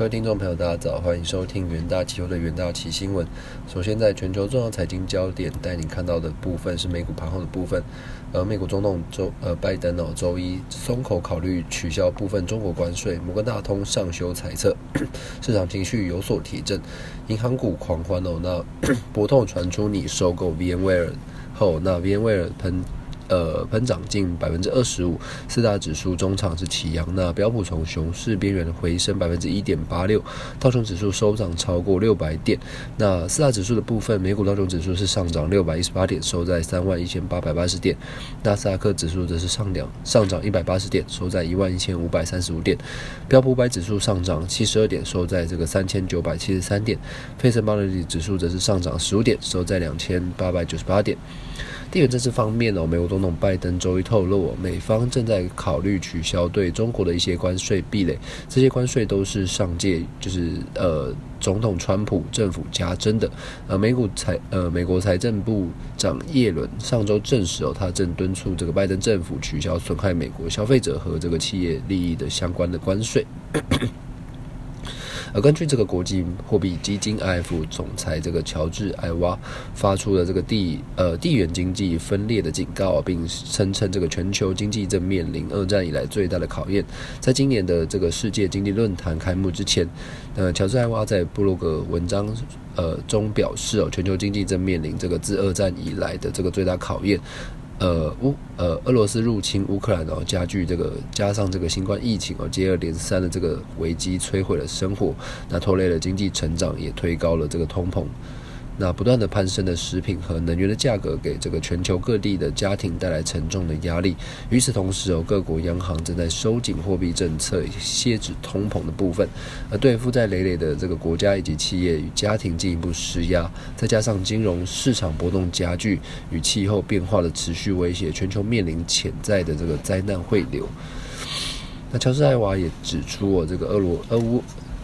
各位听众朋友，大家早，欢迎收听元大期货的元大期新闻。首先，在全球重要财经焦点带您看到的部分是美股盘后的部分。呃，美国总统周呃拜登哦，周一松口考虑取消部分中国关税。摩根大通上修猜测，市场情绪有所提振，银行股狂欢哦。那 博通传出拟收购 VMware 后，那 VMware 喷。呃，喷涨近百分之二十五，四大指数中场是齐扬，那标普从熊市边缘回升百分之一点八六，道琼指数收涨超过六百点。那四大指数的部分，美股道琼指数是上涨六百一十八点，收在三万一千八百八十点；纳斯达克指数则是上两上涨一百八十点，收在一万一千五百三十五点；标普五百指数上涨七十二点，收在这个三千九百七十三点；费城半导体指数则是上涨十五点，收在两千八百九十八点。地缘政治方面呢，美国总统拜登周一透露，美方正在考虑取消对中国的一些关税壁垒，这些关税都是上届就是呃总统川普政府加征的。呃，美股财呃美国财政部长耶伦上周证实哦，他正敦促这个拜登政府取消损害美国消费者和这个企业利益的相关的关税。而根据这个国际货币基金 IF 总裁这个乔治艾娃发出的这个地呃地缘经济分裂的警告，并声称这个全球经济正面临二战以来最大的考验。在今年的这个世界经济论坛开幕之前，呃，乔治艾娃在布洛格文章呃中表示哦，全球经济正面临这个自二战以来的这个最大考验。呃乌呃俄罗斯入侵乌克兰然后，加剧这个加上这个新冠疫情哦，接二连三的这个危机摧毁了生活，那拖累了经济成长，也推高了这个通膨。那不断的攀升的食品和能源的价格，给这个全球各地的家庭带来沉重的压力。与此同时，哦，各国央行正在收紧货币政策，遏制通膨的部分，而对负债累累的这个国家以及企业与家庭进一步施压。再加上金融市场波动加剧与气候变化的持续威胁，全球面临潜在的这个灾难汇流。那乔治艾娃也指出，哦，这个俄罗俄乌。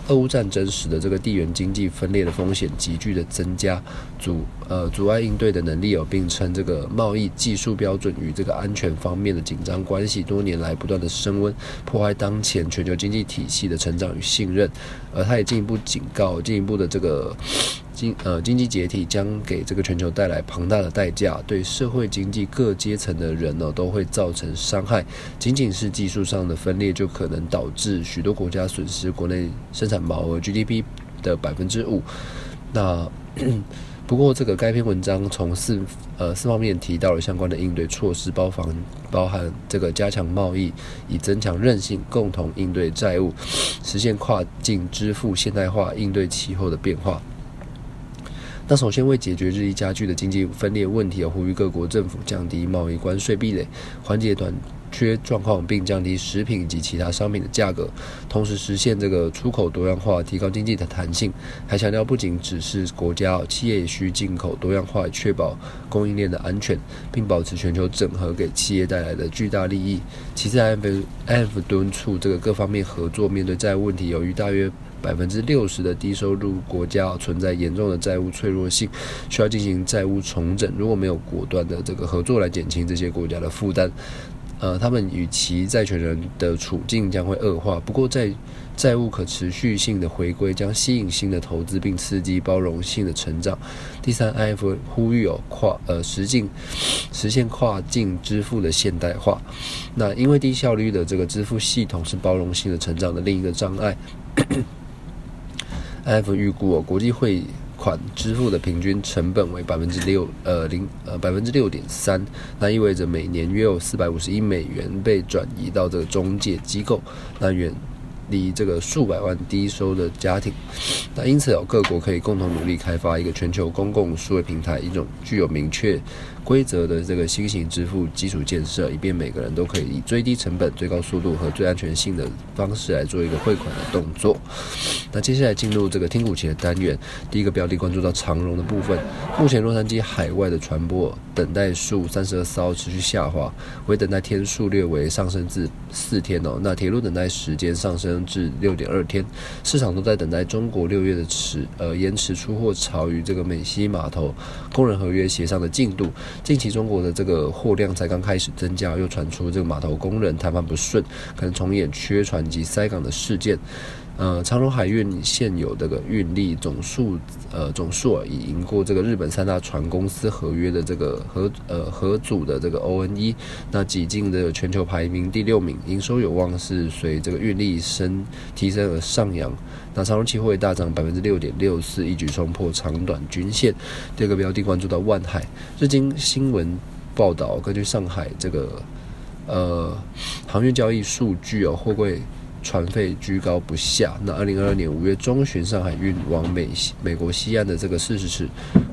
俄乌战争使得这个地缘经济分裂的风险急剧的增加，阻呃阻碍应对的能力有，并称这个贸易技术标准与这个安全方面的紧张关系多年来不断的升温，破坏当前全球经济体系的成长与信任。而他也进一步警告，进一步的这个。经呃经济解体将给这个全球带来庞大的代价，对社会经济各阶层的人呢都会造成伤害。仅仅是技术上的分裂，就可能导致许多国家损失国内生产毛额 GDP 的百分之五。那不过这个该篇文章从四呃四方面提到了相关的应对措施，包含包含这个加强贸易，以增强韧性，共同应对债务，实现跨境支付现代化，应对气候的变化。那首先为解决日益加剧的经济分裂问题，而呼吁各国政府降低贸易关税壁垒，缓解短缺状况，并降低食品及其他商品的价格，同时实现这个出口多样化，提高经济的弹性。还强调，不仅只是国家，企业也需进口多样化，确保供应链的安全，并保持全球整合给企业带来的巨大利益。其次，IF 敦促这个各方面合作，面对债务问题，由于大约。百分之六十的低收入国家存在严重的债务脆弱性，需要进行债务重整。如果没有果断的这个合作来减轻这些国家的负担，呃，他们与其债权人的处境将会恶化。不过，在债务可持续性的回归将吸引新的投资，并刺激包容性的成长。第三，IF 呼吁有跨呃实境实现跨境支付的现代化。那因为低效率的这个支付系统是包容性的成长的另一个障碍。IF 预估哦，国际汇款支付的平均成本为百分之六，呃零呃百分之六点三，那意味着每年约有四百五十亿美元被转移到这个中介机构，那远离这个数百万低收的家庭，那因此有，各国可以共同努力开发一个全球公共数位平台，一种具有明确。规则的这个新型支付基础建设，以便每个人都可以以最低成本、最高速度和最安全性的方式来做一个汇款的动作。那接下来进入这个听股期的单元，第一个标的关注到长荣的部分。目前洛杉矶海外的传播等待数三十二艘持续下滑，为等待天数略为上升至四天哦。那铁路等待时间上升至六点二天，市场都在等待中国六月的迟呃延迟出货潮与这个美西码头工人合约协商的进度。近期中国的这个货量才刚开始增加，又传出这个码头工人谈判不顺，可能重演缺船及塞港的事件。呃，长荣海运现有这个运力总数，呃，总数，已赢过这个日本三大船公司合约的这个合呃合组的这个 ONE，那挤进的全球排名第六名，营收有望是随这个运力升提升而上扬。那长荣期货大涨百分之六点六四，一举冲破长短均线。第二个标的关注到万海，日经新闻报道，根据上海这个呃航运交易数据哦，货柜。船费居高不下。那二零二二年五月中旬，上海运往美美国西岸的这个四十尺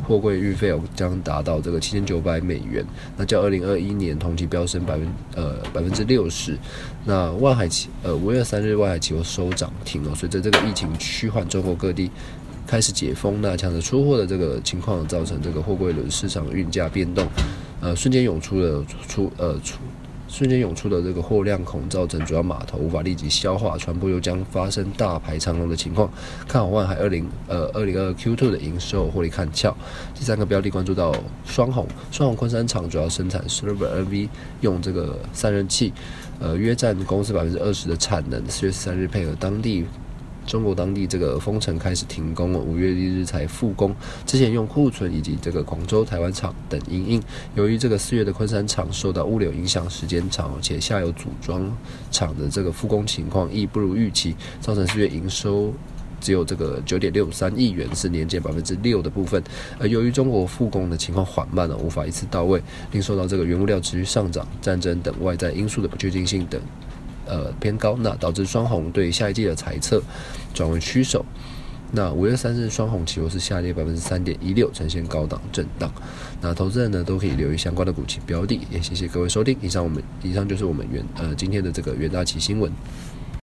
货柜运费将达到这个七千九百美元，那较二零二一年同期飙升百分呃百分之六十。那万海期呃五月三日万海期货收涨停哦，随着这个疫情趋缓，中国各地开始解封，那抢着出货的这个情况，造成这个货柜轮市场运价变动，呃瞬间涌出了出呃出。瞬间涌出的这个货量恐造成主要码头无法立即消化，船舶又将发生大排长龙的情况。看好万海二零呃二零二 Q two 的营收获利看俏。第三个标的关注到双红，双红昆山厂主要生产 Server NV，用这个散热器，呃约占公司百分之二十的产能。四月十三日配合当地。中国当地这个封城开始停工了，五月一日才复工。之前用库存以及这个广州、台湾厂等因应，由于这个四月的昆山厂受到物流影响时间长，且下游组装厂的这个复工情况亦不如预期，造成四月营收只有这个九点六三亿元，是年减百分之六的部分。而由于中国复工的情况缓慢了，无法一次到位，另受到这个原物料持续上涨、战争等外在因素的不确定性等。呃，偏高，那导致双红对下一季的猜测转为趋守。那五月三日双红期货是下跌百分之三点一六，呈现高档震荡。那投资人呢都可以留意相关的股期标的。也谢谢各位收听，以上我们以上就是我们元呃今天的这个元大旗新闻。